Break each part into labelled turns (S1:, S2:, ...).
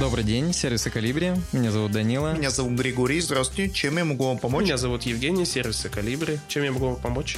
S1: Добрый день, сервисы Калибри. Меня зовут Данила.
S2: Меня зовут Григорий. Здравствуйте. Чем я могу вам помочь?
S3: Меня зовут Евгений, сервисы Калибри. Чем я могу вам помочь?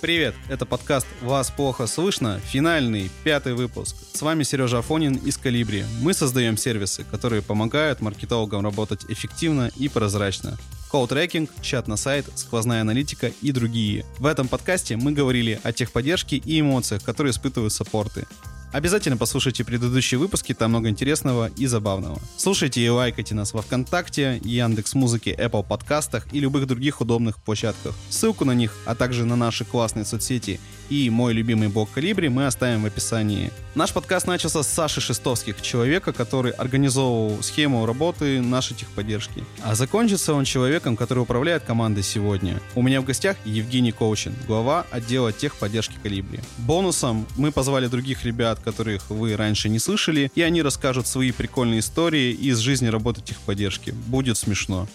S4: Привет, это подкаст «Вас плохо слышно», финальный, пятый выпуск. С вами Сережа Афонин из Калибри. Мы создаем сервисы, которые помогают маркетологам работать эффективно и прозрачно. Колл-трекинг, чат на сайт, сквозная аналитика и другие. В этом подкасте мы говорили о техподдержке и эмоциях, которые испытывают саппорты. Обязательно послушайте предыдущие выпуски, там много интересного и забавного. Слушайте и лайкайте нас во Вконтакте, Яндекс Музыке, Apple подкастах и любых других удобных площадках. Ссылку на них, а также на наши классные соцсети и мой любимый блог Калибри мы оставим в описании. Наш подкаст начался с Саши Шестовских, человека, который организовывал схему работы нашей техподдержки. А закончится он человеком, который управляет командой сегодня. У меня в гостях Евгений Коучин, глава отдела техподдержки Калибри. Бонусом мы позвали других ребят, которых вы раньше не слышали, и они расскажут свои прикольные истории из жизни работы техподдержки. Будет смешно.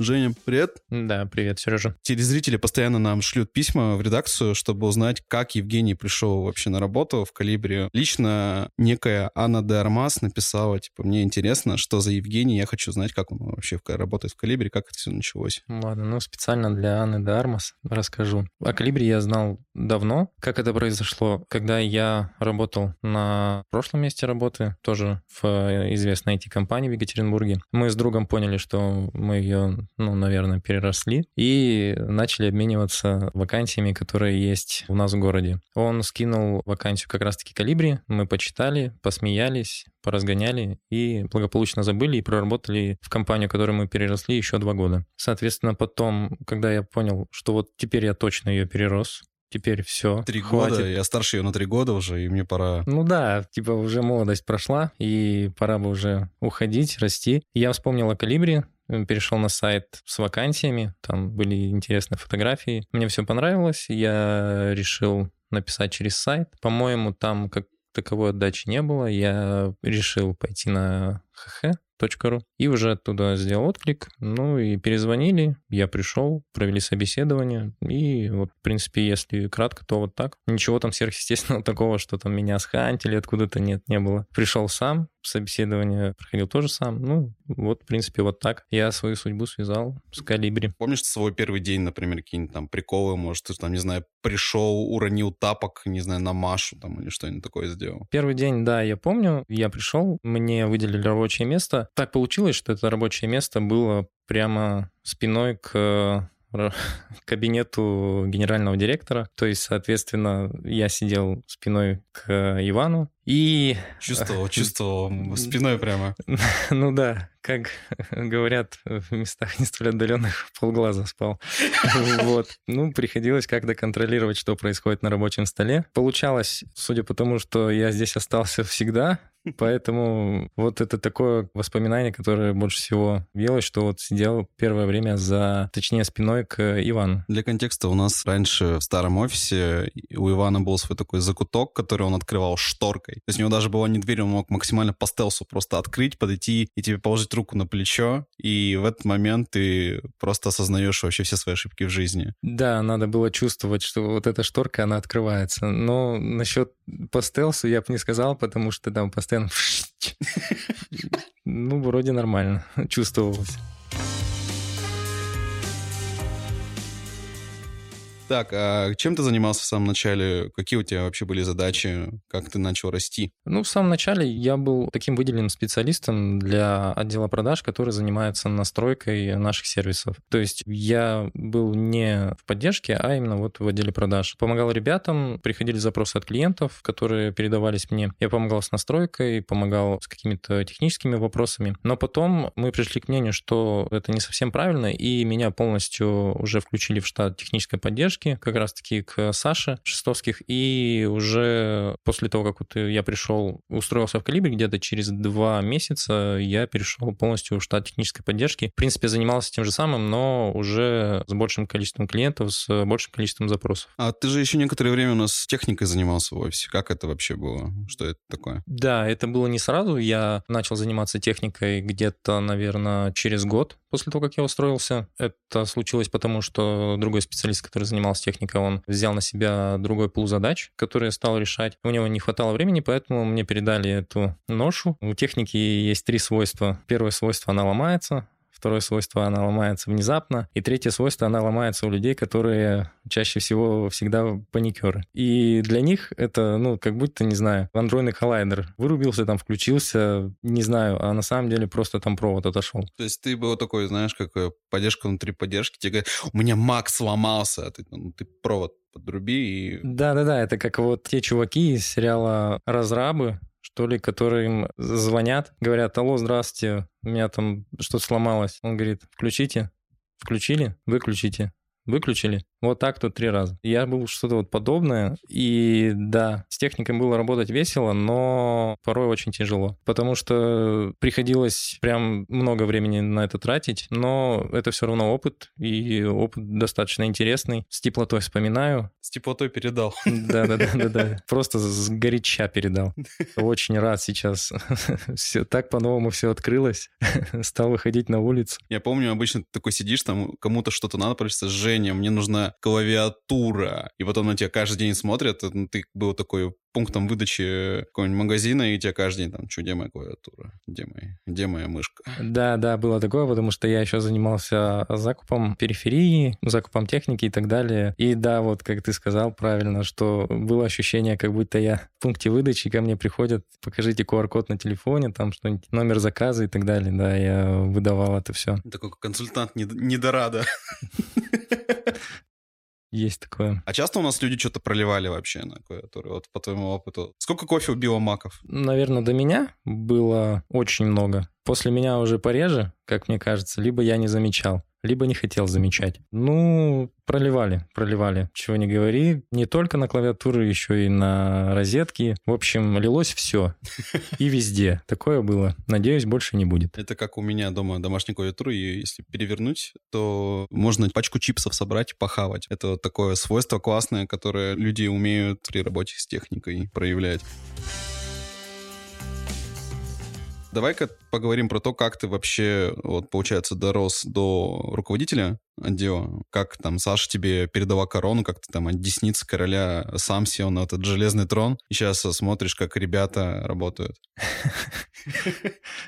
S4: Женя, привет.
S1: Да, привет, Сережа.
S4: Телезрители постоянно нам шлют письма в редакцию, чтобы узнать, как Евгений пришел вообще на работу в Калибре. Лично некая Анна де Армас написала, типа, мне интересно, что за Евгений, я хочу знать, как он вообще работает в Калибре, как это все началось.
S1: Ладно, ну специально для Анны де Армас расскажу. О Калибре я знал давно. Как это произошло? Когда я работал на прошлом месте работы, тоже в известной IT-компании в Екатеринбурге, мы с другом поняли, что мы ее ну, наверное, переросли, и начали обмениваться вакансиями, которые есть у нас в городе. Он скинул вакансию как раз-таки калибри, мы почитали, посмеялись, поразгоняли и благополучно забыли и проработали в компанию, которую мы переросли еще два года. Соответственно, потом, когда я понял, что вот теперь я точно ее перерос, теперь все.
S4: Три года, я старше ее на три года уже, и мне пора...
S1: Ну да, типа уже молодость прошла, и пора бы уже уходить, расти. Я вспомнил о Калибре, перешел на сайт с вакансиями, там были интересные фотографии. Мне все понравилось, я решил написать через сайт. По-моему, там как таковой отдачи не было. Я решил пойти на ХХ, ру и уже оттуда сделал отклик, ну и перезвонили, я пришел, провели собеседование, и вот, в принципе, если кратко, то вот так. Ничего там сверхъестественного такого, что там меня схантили откуда-то, нет, не было. Пришел сам, собеседование проходил тоже сам, ну, вот, в принципе, вот так. Я свою судьбу связал с Калибри.
S4: Помнишь свой первый день, например, какие-нибудь там приколы, может, ты там, не знаю, пришел, уронил тапок, не знаю, на Машу там или что-нибудь такое сделал?
S1: Первый день, да, я помню, я пришел, мне выделили рабочее место. Так получилось, что это рабочее место было прямо спиной к кабинету генерального директора. То есть, соответственно, я сидел спиной к Ивану и...
S4: Чувствовал, чувствовал, спиной прямо.
S1: Ну да, как говорят в местах не столь отдаленных, полглаза спал. Вот. Ну, приходилось как-то контролировать, что происходит на рабочем столе. Получалось, судя по тому, что я здесь остался всегда, Поэтому вот это такое воспоминание, которое больше всего въелось, что вот сидел первое время за, точнее, спиной к Ивану.
S4: Для контекста у нас раньше в старом офисе у Ивана был свой такой закуток, который он открывал шторкой. То есть у него даже была не дверь, он мог максимально по стелсу просто открыть, подойти и тебе положить руку на плечо, и в этот момент ты просто осознаешь вообще все свои ошибки в жизни.
S1: Да, надо было чувствовать, что вот эта шторка, она открывается. Но насчет по стелсу я бы не сказал, потому что там постоянно постоянно... Ну, вроде нормально чувствовалось.
S4: Так, а чем ты занимался в самом начале? Какие у тебя вообще были задачи? Как ты начал расти?
S1: Ну, в самом начале я был таким выделенным специалистом для отдела продаж, который занимается настройкой наших сервисов. То есть я был не в поддержке, а именно вот в отделе продаж. Помогал ребятам, приходили запросы от клиентов, которые передавались мне. Я помогал с настройкой, помогал с какими-то техническими вопросами. Но потом мы пришли к мнению, что это не совсем правильно, и меня полностью уже включили в штат технической поддержки, поддержки как раз-таки к Саше Шестовских, и уже после того, как вот я пришел, устроился в Калибре, где-то через два месяца я перешел полностью в штат технической поддержки. В принципе, занимался тем же самым, но уже с большим количеством клиентов, с большим количеством запросов.
S4: А ты же еще некоторое время у нас техникой занимался в офисе. Как это вообще было? Что это такое?
S1: Да, это было не сразу. Я начал заниматься техникой где-то, наверное, через год после того, как я устроился. Это случилось потому, что другой специалист, который занимался занимался техникой, он взял на себя другой пул задач, которые стал решать. У него не хватало времени, поэтому мне передали эту ношу. У техники есть три свойства. Первое свойство — она ломается, Второе свойство, она ломается внезапно. И третье свойство, она ломается у людей, которые чаще всего всегда паникеры. И для них это, ну, как будто, не знаю, андроидный коллайдер. Вырубился, там, включился, не знаю, а на самом деле просто там провод отошел.
S4: То есть ты был такой, знаешь, как э, поддержка внутри поддержки, тебе говорят, у меня Макс сломался, а ты, ну, ты провод подруби и...
S1: Да-да-да, это как вот те чуваки из сериала «Разрабы», что ли, которым звонят, говорят, алло, здравствуйте, у меня там что-то сломалось. Он говорит, включите, включили, выключите, выключили. Вот так тут три раза. Я был что-то вот подобное, и да, с техникой было работать весело, но порой очень тяжело, потому что приходилось прям много времени на это тратить, но это все равно опыт, и опыт достаточно интересный. С теплотой вспоминаю.
S4: С теплотой передал.
S1: Да-да-да-да. Просто с горяча передал. Очень рад сейчас. Все так по-новому все открылось. Стал выходить на улицу.
S4: Я помню, обычно ты такой сидишь, там кому-то что-то надо, просто Женя, мне нужна клавиатура. И потом на тебя каждый день смотрят, ну, ты был такой пунктом выдачи какого-нибудь магазина, и тебя каждый день там, что, где моя клавиатура, где, моя, где моя мышка.
S1: Да, да, было такое, потому что я еще занимался закупом периферии, закупом техники и так далее. И да, вот как ты сказал правильно, что было ощущение, как будто я в пункте выдачи, ко мне приходят, покажите QR-код на телефоне, там что-нибудь, номер заказа и так далее. Да, я выдавал это все.
S4: Такой консультант недорада.
S1: Есть такое.
S4: А часто у нас люди что-то проливали вообще на клавиатуру, вот по твоему опыту? Сколько кофе убило маков?
S1: Наверное, до меня было очень много. После меня уже пореже, как мне кажется, либо я не замечал либо не хотел замечать. Ну, проливали, проливали. Чего не говори. Не только на клавиатуру, еще и на розетки. В общем, лилось все. И везде. Такое было. Надеюсь, больше не будет.
S4: Это как у меня дома домашняя клавиатура, и если перевернуть, то можно пачку чипсов собрать и похавать. Это такое свойство классное, которое люди умеют при работе с техникой проявлять. Давай-ка поговорим про то, как ты вообще, вот, получается, дорос до руководителя отдела. Как там Саша тебе передала корону, как ты там от десницы короля сам сел на этот железный трон, и сейчас смотришь, как ребята работают.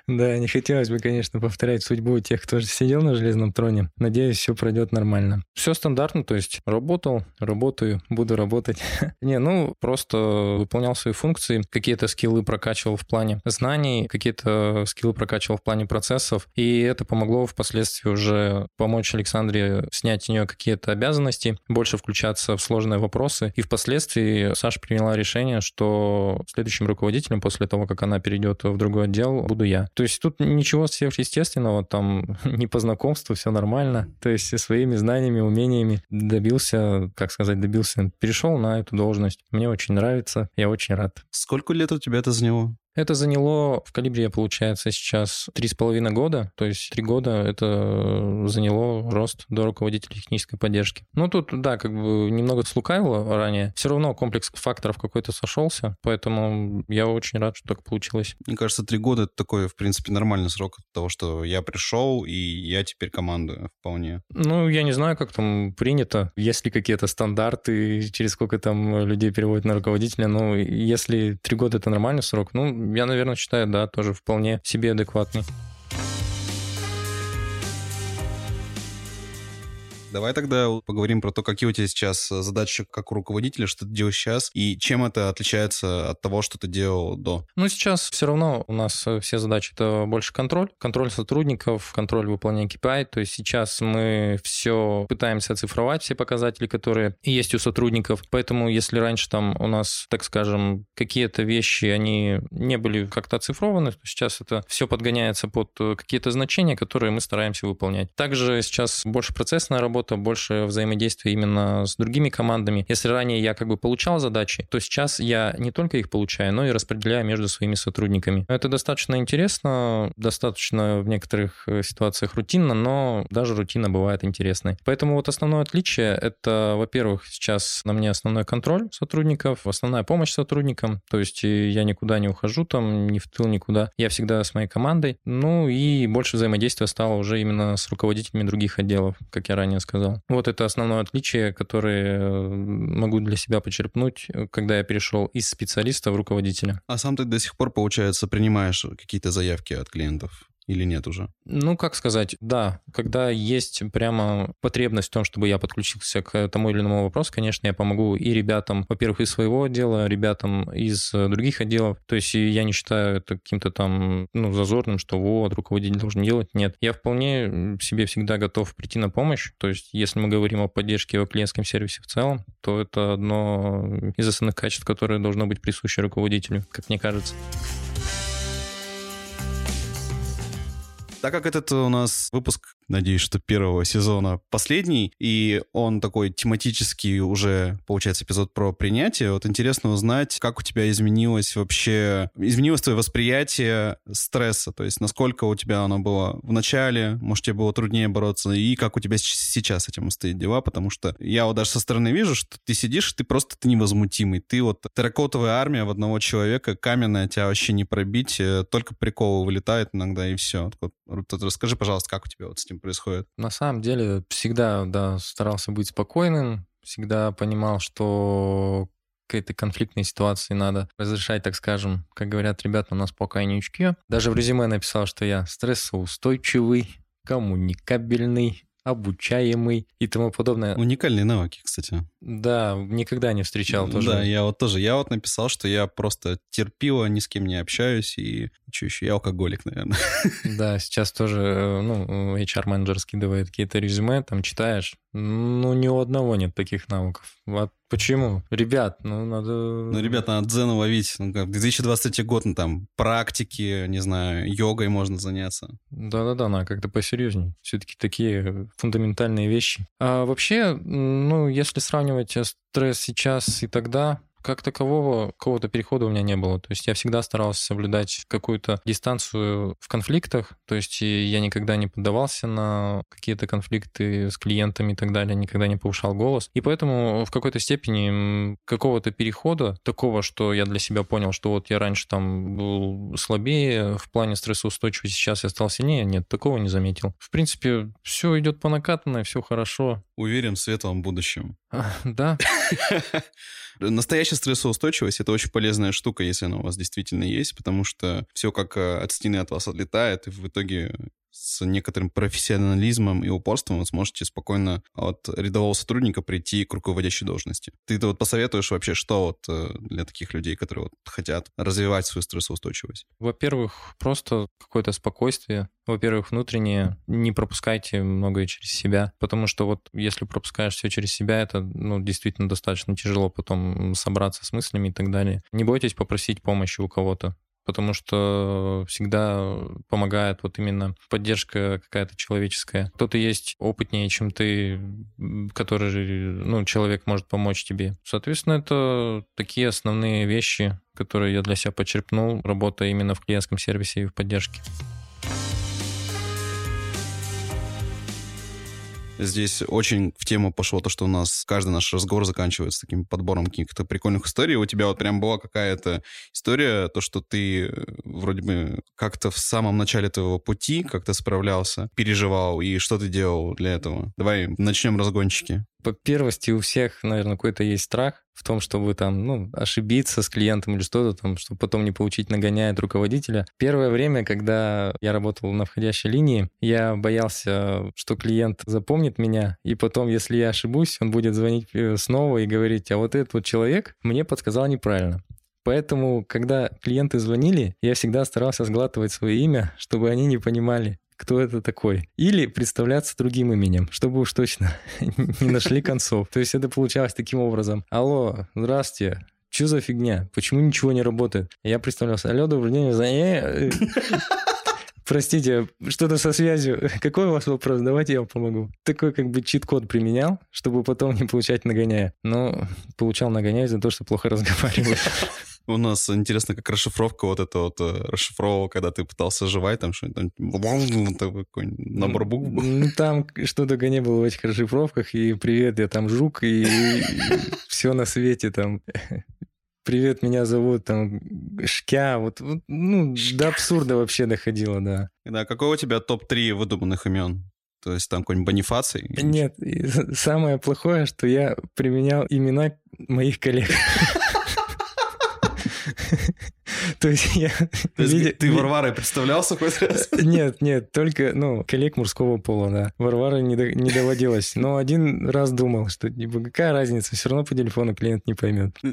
S1: Да, не хотелось бы, конечно, повторять судьбу тех, кто сидел на железном троне. Надеюсь, все пройдет нормально. Все стандартно, то есть работал, работаю, буду работать. Не, ну, просто выполнял свои функции, какие-то скиллы прокачивал в плане знаний, какие-то скиллы прокачивал в плане процессов, и это помогло впоследствии уже помочь Александре снять с нее какие-то обязанности, больше включаться в сложные вопросы, и впоследствии Саша приняла решение, что следующим руководителем после того, как она перейдет в другой отдел, буду я. То есть тут ничего сверхъестественного, там не по знакомству, все нормально. То есть своими знаниями, умениями добился, как сказать, добился, перешел на эту должность. Мне очень нравится, я очень рад.
S4: Сколько лет у тебя это заняло?
S1: Это заняло в калибре, получается, сейчас три с половиной года. То есть три года это заняло рост до руководителя технической поддержки. Ну, тут, да, как бы немного слукавило ранее. Все равно комплекс факторов какой-то сошелся, поэтому я очень рад, что так получилось.
S4: Мне кажется, три года — это такой, в принципе, нормальный срок того, что я пришел, и я теперь командую вполне.
S1: Ну, я не знаю, как там принято. Есть ли какие-то стандарты, через сколько там людей переводят на руководителя. Ну, если три года — это нормальный срок, ну, я, наверное, считаю, да, тоже вполне себе адекватный.
S4: Давай тогда поговорим про то, какие у тебя сейчас э, задачи как у руководителя, что ты делаешь сейчас, и чем это отличается от того, что ты делал до.
S1: Ну, сейчас все равно у нас э, все задачи — это больше контроль, контроль сотрудников, контроль выполнения KPI, то есть сейчас мы все пытаемся оцифровать, все показатели, которые есть у сотрудников, поэтому если раньше там у нас, так скажем, какие-то вещи, они не были как-то оцифрованы, то сейчас это все подгоняется под э, какие-то значения, которые мы стараемся выполнять. Также сейчас больше процессная работа, работа, больше взаимодействия именно с другими командами. Если ранее я как бы получал задачи, то сейчас я не только их получаю, но и распределяю между своими сотрудниками. Это достаточно интересно, достаточно в некоторых э, ситуациях рутинно, но даже рутина бывает интересной. Поэтому вот основное отличие — это, во-первых, сейчас на мне основной контроль сотрудников, основная помощь сотрудникам, то есть э, я никуда не ухожу, там, ни в тыл, никуда. Я всегда с моей командой. Ну и больше взаимодействия стало уже именно с руководителями других отделов, как я ранее сказал сказал. Вот это основное отличие, которое могу для себя почерпнуть, э, когда я перешел из специалиста в руководителя.
S4: А сам ты до сих пор, получается, принимаешь какие-то заявки от клиентов? Или нет уже?
S1: Ну, как сказать, да. Когда есть прямо потребность в том, чтобы я подключился к тому или иному вопросу, конечно, я помогу и ребятам, во-первых, из своего отдела, ребятам из других отделов. То есть я не считаю это каким-то там, ну, зазорным, что вот, руководитель должен делать. Нет. Я вполне себе всегда готов прийти на помощь. То есть если мы говорим о поддержке во клиентском сервисе в целом, то это одно из основных качеств, которое должно быть присуще руководителю, как мне кажется.
S4: Так как этот у нас выпуск надеюсь, что первого сезона последний, и он такой тематический уже, получается, эпизод про принятие. Вот интересно узнать, как у тебя изменилось вообще, изменилось твое восприятие стресса, то есть насколько у тебя оно было в начале, может, тебе было труднее бороться, и как у тебя сейчас с этим стоит дела, потому что я вот даже со стороны вижу, что ты сидишь, ты просто ты невозмутимый, ты вот терракотовая армия в одного человека, каменная, тебя вообще не пробить, э, только приколы вылетают иногда, и все. Вот, вот, расскажи, пожалуйста, как у тебя вот с этим происходит?
S1: На самом деле всегда, да, старался быть спокойным, всегда понимал, что к этой конфликтной ситуации надо разрешать, так скажем, как говорят ребята, у нас пока нички. Даже в резюме написал, что я стрессоустойчивый, коммуникабельный, обучаемый и тому подобное.
S4: Уникальные навыки, кстати.
S1: Да, никогда не встречал тоже.
S4: Да, я вот тоже. Я вот написал, что я просто терпила, ни с кем не общаюсь, и что еще, я алкоголик, наверное.
S1: Да, сейчас тоже, э, ну, HR-менеджер скидывает какие-то резюме, там читаешь, ну, ни у одного нет таких навыков. Вот почему? Ребят, ну, надо...
S4: Ну, ребят, надо дзен ловить. Ну, как, 2023 год, ну, там, практики, не знаю, йогой можно заняться.
S1: Да-да-да, надо как-то посерьезней. Все-таки такие фундаментальные вещи. А вообще, ну, если сравнивать стресс сейчас и тогда, как такового какого-то перехода у меня не было. То есть я всегда старался соблюдать какую-то дистанцию в конфликтах. То есть я никогда не поддавался на какие-то конфликты с клиентами и так далее, никогда не повышал голос. И поэтому в какой-то степени какого-то перехода, такого, что я для себя понял, что вот я раньше там был слабее в плане стрессоустойчивости, сейчас я стал сильнее, нет, такого не заметил. В принципе, все идет по накатанной, все хорошо.
S4: Уверен в светлом будущем.
S1: Да.
S4: Настоящая стрессоустойчивость — это очень полезная штука, если она у вас действительно есть, потому что все как э, от стены от вас отлетает, и в итоге с некоторым профессионализмом и упорством вы сможете спокойно от рядового сотрудника прийти к руководящей должности. Ты вот посоветуешь вообще, что вот э, для таких людей, которые вот хотят развивать свою стрессоустойчивость?
S1: Во-первых, просто какое-то спокойствие. Во-первых, внутреннее. Не пропускайте многое через себя, потому что вот если пропускаешь все через себя, это ну, действительно достаточно тяжело потом собраться с мыслями и так далее. Не бойтесь попросить помощи у кого-то потому что всегда помогает вот именно поддержка какая-то человеческая. Кто-то есть опытнее, чем ты, который, ну, человек может помочь тебе. Соответственно, это такие основные вещи, которые я для себя почерпнул, работая именно в клиентском сервисе и в поддержке.
S4: Здесь очень в тему пошло то, что у нас каждый наш разговор заканчивается таким подбором каких-то прикольных историй. У тебя вот прям была какая-то история, то, что ты э, вроде бы как-то в самом начале твоего пути как-то справлялся, переживал, и что ты делал для этого? Давай начнем разгончики
S1: по первости у всех, наверное, какой-то есть страх в том, чтобы там, ну, ошибиться с клиентом или что-то там, чтобы потом не получить нагоняя от руководителя. Первое время, когда я работал на входящей линии, я боялся, что клиент запомнит меня, и потом, если я ошибусь, он будет звонить э, снова и говорить, а вот этот вот человек мне подсказал неправильно. Поэтому, когда клиенты звонили, я всегда старался сглатывать свое имя, чтобы они не понимали, кто это такой. Или представляться другим именем, чтобы уж точно не нашли концов. То есть это получалось таким образом. Алло, здравствуйте, что за фигня? Почему ничего не работает? Я представлялся. Алло, добрый день. Э, простите, что-то со связью. Какой у вас вопрос? Давайте я вам помогу. Такой как бы чит-код применял, чтобы потом не получать нагоняя. Но получал нагоняя за то, что плохо разговариваю.
S4: У нас интересно, как расшифровка вот это вот э, расшифровывал, когда ты пытался жевать, там что-нибудь, такой набор букв был.
S1: Ну, там что только не было в этих расшифровках, и привет, я там жук, и все на свете там привет, меня зовут там Шкя, вот, вот ну, Шкя. до абсурда вообще доходило, да.
S4: Да, какой у тебя топ-3 выдуманных имен? То есть там какой-нибудь Бонифаций?
S1: Нет, самое плохое, что я применял имена моих коллег. То есть я...
S4: То есть
S1: видя-
S4: ты Варварой представлялся хоть раз?
S1: Нет, нет, только, ну, коллег мужского пола, да. Варвара не, до- не доводилось. Но один раз думал, что, типа, какая разница, все равно по телефону клиент не поймет.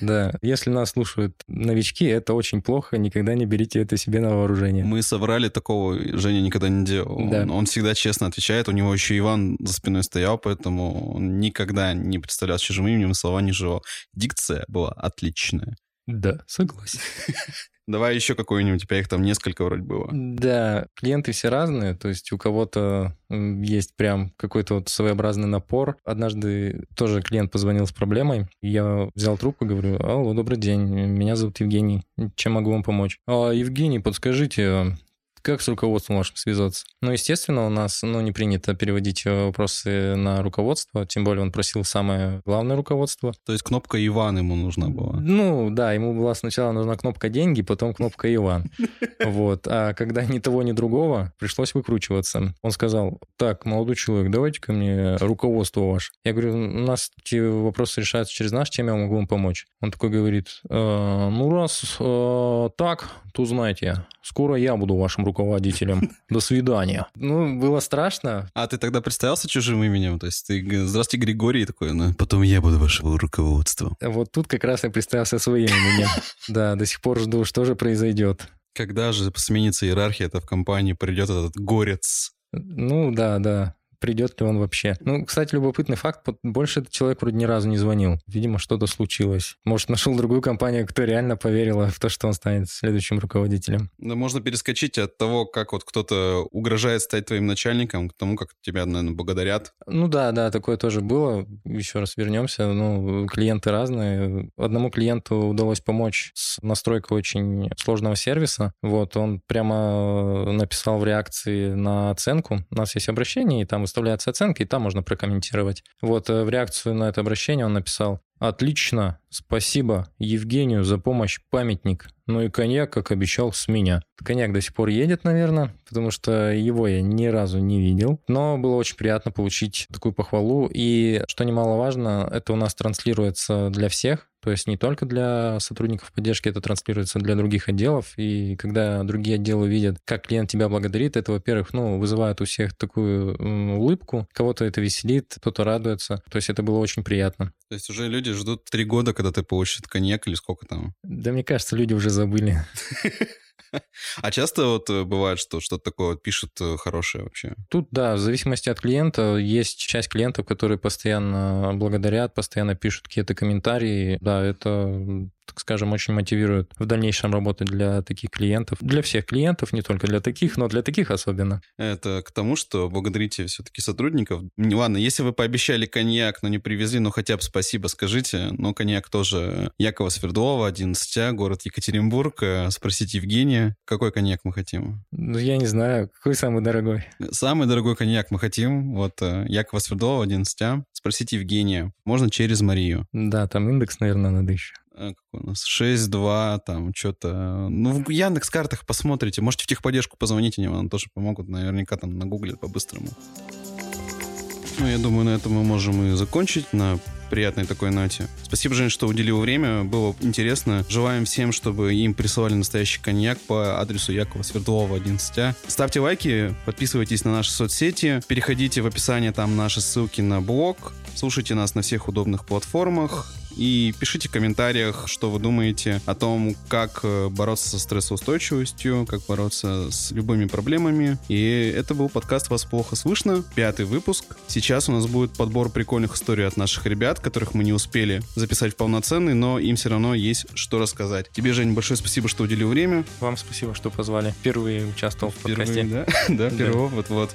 S1: Да, если нас слушают новички, это очень плохо, никогда не берите это себе на вооружение.
S4: Мы соврали, такого Женя никогда не делал.
S1: Да.
S4: Он, он всегда честно отвечает, у него еще Иван за спиной стоял, поэтому он никогда не представлялся чужим именем слова не жевал. Дикция была отличная.
S1: Да, согласен.
S4: Давай еще какой-нибудь, у тебя их там несколько вроде было.
S1: Да, клиенты все разные, то есть у кого-то есть прям какой-то вот своеобразный напор. Однажды тоже клиент позвонил с проблемой, я взял трубку, говорю, алло, добрый день, меня зовут Евгений, чем могу вам помочь? «А, Евгений, подскажите, как с руководством вашим связаться? Ну, естественно, у нас ну, не принято переводить э, вопросы на руководство, тем более он просил самое главное руководство.
S4: То есть кнопка Иван ему нужна была.
S1: Ну, да, ему была сначала нужна кнопка «деньги», потом кнопка «Иван». Вот. А когда ни того, ни другого, пришлось выкручиваться. Он сказал, так, молодой человек, давайте ко мне руководство ваше. Я говорю, у нас эти вопросы решаются через нас, чем я могу вам помочь? Он такой говорит, «Э, ну, раз э, так, то знаете, скоро я буду вашим руководителем. До свидания. Ну, было страшно,
S4: А ты тогда представился чужим именем? То есть ты, здравствуйте, Григорий, такой, ну, потом я буду вашего руководства.
S1: Вот тут как раз я представился своим именем. Да, до сих пор жду, что же произойдет.
S4: Когда же сменится иерархия, это в компании придет этот горец.
S1: Ну, да, да. Придет ли он вообще? Ну, кстати, любопытный факт. Больше этот человек вроде ни разу не звонил. Видимо, что-то случилось. Может, нашел другую компанию, кто реально поверила в то, что он станет следующим руководителем.
S4: Да, можно перескочить от того, как вот кто-то угрожает стать твоим начальником, к тому, как тебя, наверное, благодарят.
S1: Ну да, да, такое тоже было. Еще раз вернемся. Ну, клиенты разные. Одному клиенту удалось помочь с настройкой очень сложного сервиса. Вот, он прямо написал в реакции на оценку. У нас есть обращение, и там выставляется оценка, и там можно прокомментировать. Вот, э, в реакцию на это обращение он написал Отлично, спасибо Евгению за помощь, памятник. Ну и коньяк, как обещал, с меня. Коньяк до сих пор едет, наверное, потому что его я ни разу не видел. Но было очень приятно получить такую похвалу. И, что немаловажно, это у нас транслируется для всех. То есть не только для сотрудников поддержки, это транслируется для других отделов. И когда другие отделы видят, как клиент тебя благодарит, это, во-первых, ну, вызывает у всех такую улыбку. Кого-то это веселит, кто-то радуется. То есть это было очень приятно.
S4: То есть уже люди ждут три года, когда ты получишь коньяк или сколько там.
S1: Да мне кажется, люди уже забыли.
S4: А часто вот э, бывает, что что-то такое вот пишут э, хорошее вообще?
S1: Тут, да, в зависимости от клиента, есть часть клиентов, которые постоянно благодарят, постоянно пишут какие-то комментарии. Да, это, так скажем, очень мотивирует в дальнейшем работать для таких клиентов. Для всех клиентов, не только для таких, но для таких особенно.
S4: Это к тому, что благодарите все-таки сотрудников. Ладно, если вы пообещали коньяк, но не привезли, ну хотя бы спасибо скажите. Но коньяк тоже Якова Свердлова, 11 город Екатеринбург. Э, Спросите Евгения, какой коньяк мы хотим.
S1: Ну, я не знаю, какой самый дорогой.
S4: Самый дорогой коньяк мы хотим. Вот э, Якова Свердлова, 11 Спросите Евгения. Можно через Марию.
S1: Да, там индекс, наверное, надо еще.
S4: Э, Как у нас? 6-2, там что-то... Ну, в Яндекс-картах посмотрите. Можете в техподдержку позвонить, они вам тоже помогут. Наверняка там нагуглят по-быстрому. Ну, я думаю, на этом мы можем и закончить на приятной такой ноте. Спасибо, Жень, что уделил время. Было интересно. Желаем всем, чтобы им присылали настоящий коньяк по адресу Якова Свердлова, 11А. Ставьте лайки, подписывайтесь на наши соцсети, переходите в описание, там наши ссылки на блог, слушайте нас на всех удобных платформах и пишите в комментариях, что вы думаете о том, как э, бороться со стрессоустойчивостью, как бороться с любыми проблемами. И это был подкаст «Вас плохо слышно», пятый выпуск. Сейчас у нас будет подбор прикольных историй от наших ребят, которых мы не успели записать в полноценный, но им все равно есть что рассказать. Тебе, Жень, большое спасибо, что уделил время.
S1: Вам спасибо, что позвали. Впервые участвовал в подкасте.
S4: Впервые, да? Да, первый опыт, вот.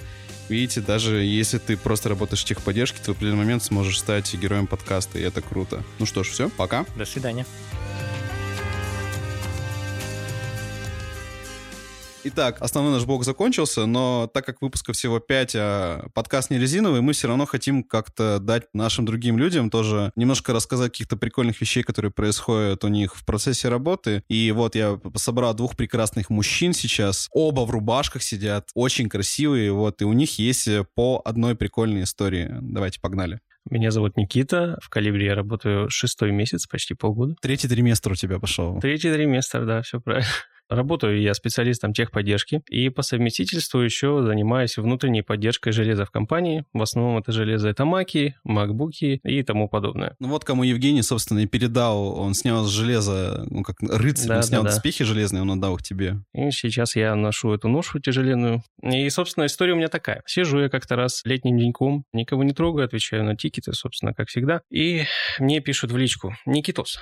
S4: Видите, даже если ты просто работаешь в техподдержке, ты в определенный момент сможешь стать героем подкаста, и это круто. Ну что ж, все, пока.
S1: До свидания.
S4: Итак, основной наш блок закончился, но так как выпусков всего 5, а подкаст не резиновый, мы все равно хотим как-то дать нашим другим людям тоже немножко рассказать каких-то прикольных вещей, которые происходят у них в процессе работы. И вот я собрал двух прекрасных мужчин сейчас. Оба в рубашках сидят, очень красивые, вот, и у них есть по одной прикольной истории. Давайте, погнали.
S5: Меня зовут Никита. В Калибре я работаю шестой месяц, почти полгода.
S4: Третий триместр у тебя пошел.
S5: Третий триместр, да, все правильно. Работаю я специалистом техподдержки и по совместительству еще занимаюсь внутренней поддержкой железа в компании. В основном это железо это маки, макбуки и тому подобное.
S4: Ну вот кому Евгений, собственно, и передал, он снял с железа, ну как рыцарь, да, он снял да, доспехи железные, он отдал их тебе.
S5: И сейчас я ношу эту ношу тяжеленную. И, собственно, история у меня такая. Сижу я как-то раз летним деньком, никого не трогаю, отвечаю на тикеты, собственно, как всегда. И мне пишут в личку, Никитос,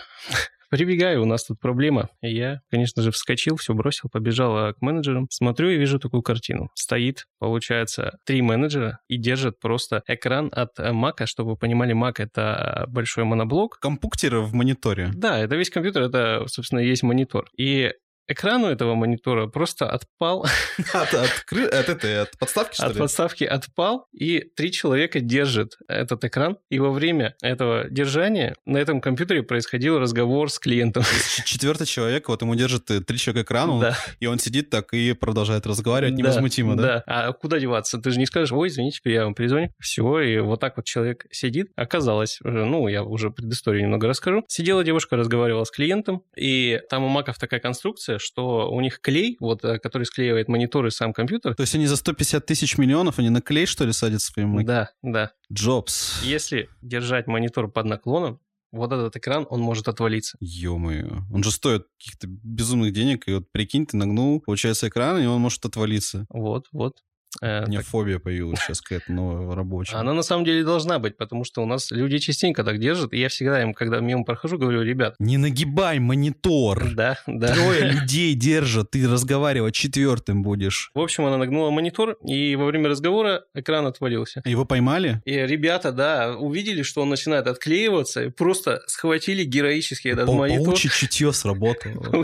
S5: Прибегаю, у нас тут проблема. И я, конечно же, вскочил, все бросил, побежал а, к менеджерам. Смотрю и вижу такую картину. Стоит, получается, три менеджера и держат просто экран от э, Мака, чтобы вы понимали, Mac — это большой моноблок.
S4: Компуктер в мониторе.
S5: Да, это весь компьютер, это, собственно, есть монитор. И экрану этого монитора просто отпал...
S4: От, от, от, от, от подставки, что
S5: От
S4: ли?
S5: подставки отпал, и три человека держат этот экран, и во время этого держания на этом компьютере происходил разговор с клиентом.
S4: Четвертый человек, вот ему держит э, три человека экрану, да. и он сидит так и продолжает разговаривать невозмутимо, да?
S5: Да, а куда деваться? Ты же не скажешь, ой, извините, я вам перезвоню. Все, и вот так вот человек сидит. Оказалось, ну, я уже предысторию немного расскажу. Сидела девушка, разговаривала с клиентом, и там у маков такая конструкция, информация, что у них клей, вот, э, который склеивает мониторы сам компьютер.
S4: То есть они за 150 тысяч миллионов, они на клей, что ли, садят свои маки?
S5: Да, да.
S4: Джобс.
S5: Если держать монитор под наклоном, вот этот экран, он может отвалиться.
S4: Ё-моё. Он же стоит каких-то безумных денег, и вот прикинь, ты нагнул, получается, экран, и он может отвалиться.
S5: Вот, вот.
S4: Э, У меня так... фобия появилась сейчас какая-то новая рабочая.
S5: Она на самом деле должна быть, потому что у нас люди частенько так держат, и я всегда им, когда мимо прохожу, говорю, ребят...
S4: Не нагибай монитор!
S5: Да, да.
S4: Трое людей держат, ты разговаривать четвертым будешь.
S5: В общем, она нагнула монитор, и во время разговора экран отвалился.
S4: Его поймали?
S5: И ребята, да, увидели, что он начинает отклеиваться, и просто схватили героически этот Пау монитор.
S4: Паучье чутье сработало.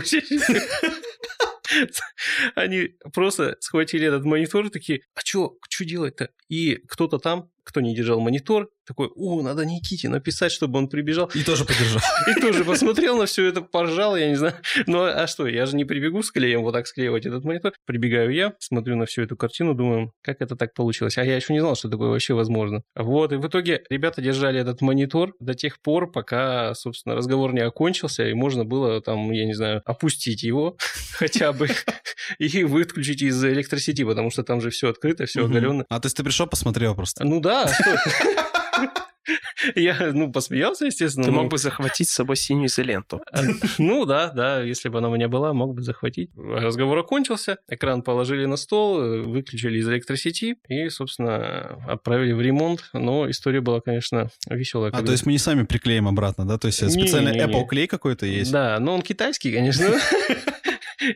S5: Они просто схватили этот монитор и такие, а что, что делать-то? И кто-то там кто не держал монитор, такой, о, надо Никите написать, чтобы он прибежал.
S4: И тоже поддержал.
S5: И тоже посмотрел на все это, поржал, я не знаю. Ну, а что, я же не прибегу с клеем вот так склеивать этот монитор. Прибегаю я, смотрю на всю эту картину, думаю, как это так получилось. А я еще не знал, что такое вообще возможно. Вот, и в итоге ребята держали этот монитор до тех пор, пока, собственно, разговор не окончился, и можно было там, я не знаю, опустить его хотя бы и выключить из электросети, потому что там же все открыто, все оголено.
S4: А то есть ты пришел, посмотрел просто?
S5: Ну да, Я, ну, посмеялся, естественно.
S3: Ты мог бы захватить с собой синюю изоленту.
S5: А, ну да, да, если бы она у меня была, мог бы захватить. Разговор окончился, экран положили на стол, выключили из электросети и, собственно, отправили в ремонт. Но история была, конечно, веселая.
S4: А, то есть мы не сами приклеим обратно, да? То есть специальный Apple клей какой-то есть?
S5: Да, но он китайский, конечно.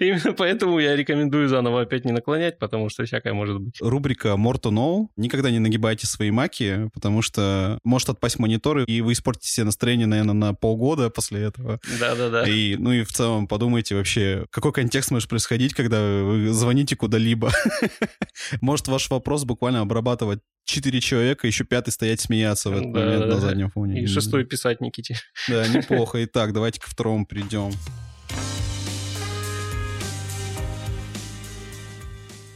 S5: Именно поэтому я рекомендую заново опять не наклонять, потому что всякое может быть.
S4: Рубрика More to Know. Никогда не нагибайте свои маки, потому что может отпасть мониторы, и вы испортите себе настроение, наверное, на полгода после этого.
S5: Да-да-да.
S4: И, ну и в целом подумайте вообще, какой контекст может происходить, когда вы звоните куда-либо. Может ваш вопрос буквально обрабатывать четыре человека, еще пятый стоять смеяться в этот да, момент на заднем фоне.
S5: И шестой писать Никите.
S4: Да, неплохо. Итак, давайте ко второму придем.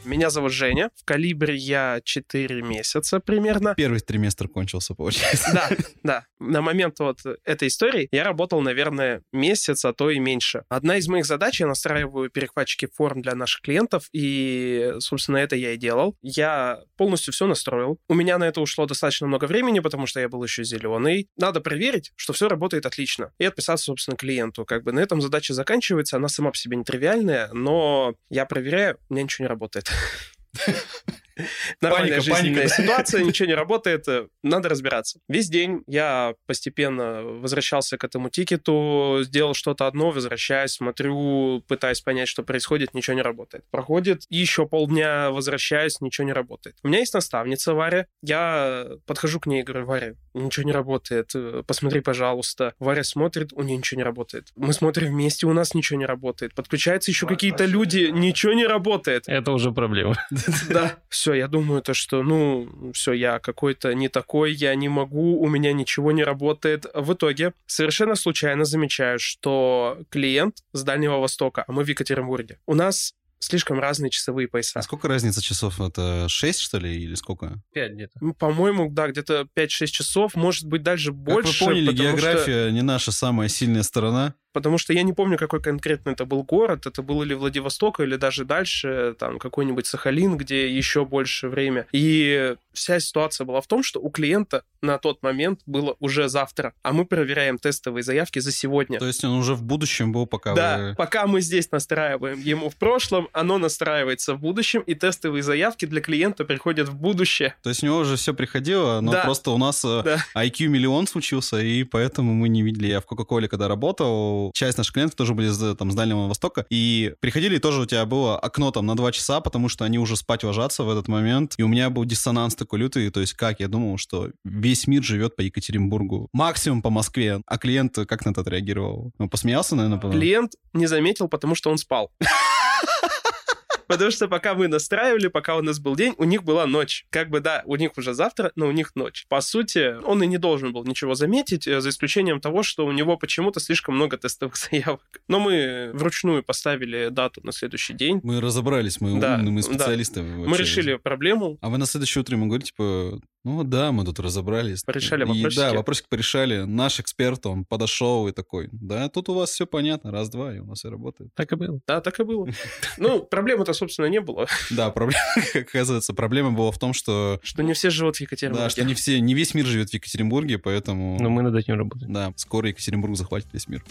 S3: Меня зовут Женя. В калибре я 4 месяца примерно.
S4: Первый триместр кончился, получается.
S3: Да, да. На момент вот этой истории я работал, наверное, месяц, а то и меньше. Одна из моих задач, я настраиваю перехватчики форм для наших клиентов, и, собственно, это я и делал. Я полностью все настроил. У меня на это ушло достаточно много времени, потому что я был еще зеленый. Надо проверить, что все работает отлично, и отписаться, собственно, клиенту. Как бы на этом задача заканчивается, она сама по себе нетривиальная, но я проверяю, у меня ничего не работает. Нормальная
S4: Паника,
S3: жизненная
S4: паника.
S3: ситуация, ничего не работает, э, надо разбираться. Весь день я постепенно возвращался к этому тикету, сделал что-то одно, возвращаюсь, смотрю, пытаюсь понять, что происходит, ничего не работает. Проходит еще полдня, возвращаюсь, ничего не работает. У меня есть наставница Варя, я подхожу к ней и говорю, Варя, ничего не работает, э, посмотри, пожалуйста. Варя смотрит, у нее ничего не работает. Мы смотрим вместе, у нас ничего не работает. Подключаются еще какие-то люди, ничего не работает.
S5: Это уже проблема.
S3: Да, все, я думаю, то, что, ну, все, я какой-то не такой, я не могу, у меня ничего не работает. В итоге совершенно случайно замечаю, что клиент с Дальнего Востока, а мы в Екатеринбурге, у нас слишком разные часовые пояса.
S4: А сколько разница часов? Это 6, что ли, или сколько?
S5: Пять где-то.
S3: Ну, По-моему, да, где-то 5-6 часов, может быть, даже больше.
S4: как вы поняли,
S3: потому что-
S4: география не наша самая сильная сторона.
S3: Потому что я не помню, какой конкретно это был город, это был или Владивосток, или даже дальше, там, какой-нибудь Сахалин, где еще больше время. И вся ситуация была в том, что у клиента на тот момент было уже завтра, а мы проверяем тестовые заявки за сегодня.
S4: То есть он уже в будущем был, пока
S3: Да,
S4: вы...
S3: пока мы здесь настраиваем ему в прошлом, оно настраивается в будущем, и тестовые заявки для клиента приходят в будущее.
S4: То есть у него уже все приходило, но
S3: Да.
S4: просто у нас э,
S3: Да.
S4: IQ миллион случился, и поэтому мы не видели. Я в Кока-Коле, когда работал, часть наших клиентов тоже были с, там, с Дальнего Востока, и приходили, и тоже у тебя было окно там на два часа, потому что они уже спать ложатся в этот момент, и у меня был диссонанс такой лютый, то есть как, я думал, что весь мир живет по Екатеринбургу, максимум по Москве, а клиент как на это отреагировал? Ну, посмеялся, наверное, потом?
S3: Клиент не заметил, потому что он спал. Потому что пока мы настраивали, пока у нас был день, у них была ночь. Как бы, да, у них уже завтра, но у них ночь. По сути, он и не должен был ничего заметить, э, за исключением того, что у него почему-то слишком много тестовых заявок. Но мы вручную поставили дату на следующий день.
S4: Мы разобрались, мы
S3: Да,
S4: умные, мы
S3: да.
S4: специалисты.
S3: Мы решили проблему.
S4: А вы на следующее утро ему говорите, типа, ну да, мы тут разобрались.
S3: Порешали
S4: И,
S3: вопросики.
S4: Да, вопросик порешали. Наш эксперт, он подошел и такой, да, тут у вас все понятно, раз-два, и у нас все работает.
S5: Так и было.
S3: Да, так и было. Ну, проблемы-то, собственно, не было.
S4: Да, проблема, как оказывается, проблема была в том, что,
S3: Что не все живут в Екатеринбурге.
S4: да, что не все, не весь мир живет в Екатеринбурге, поэтому...
S5: Но мы над этим работаем.
S4: Да, скоро Екатеринбург захватит весь мир.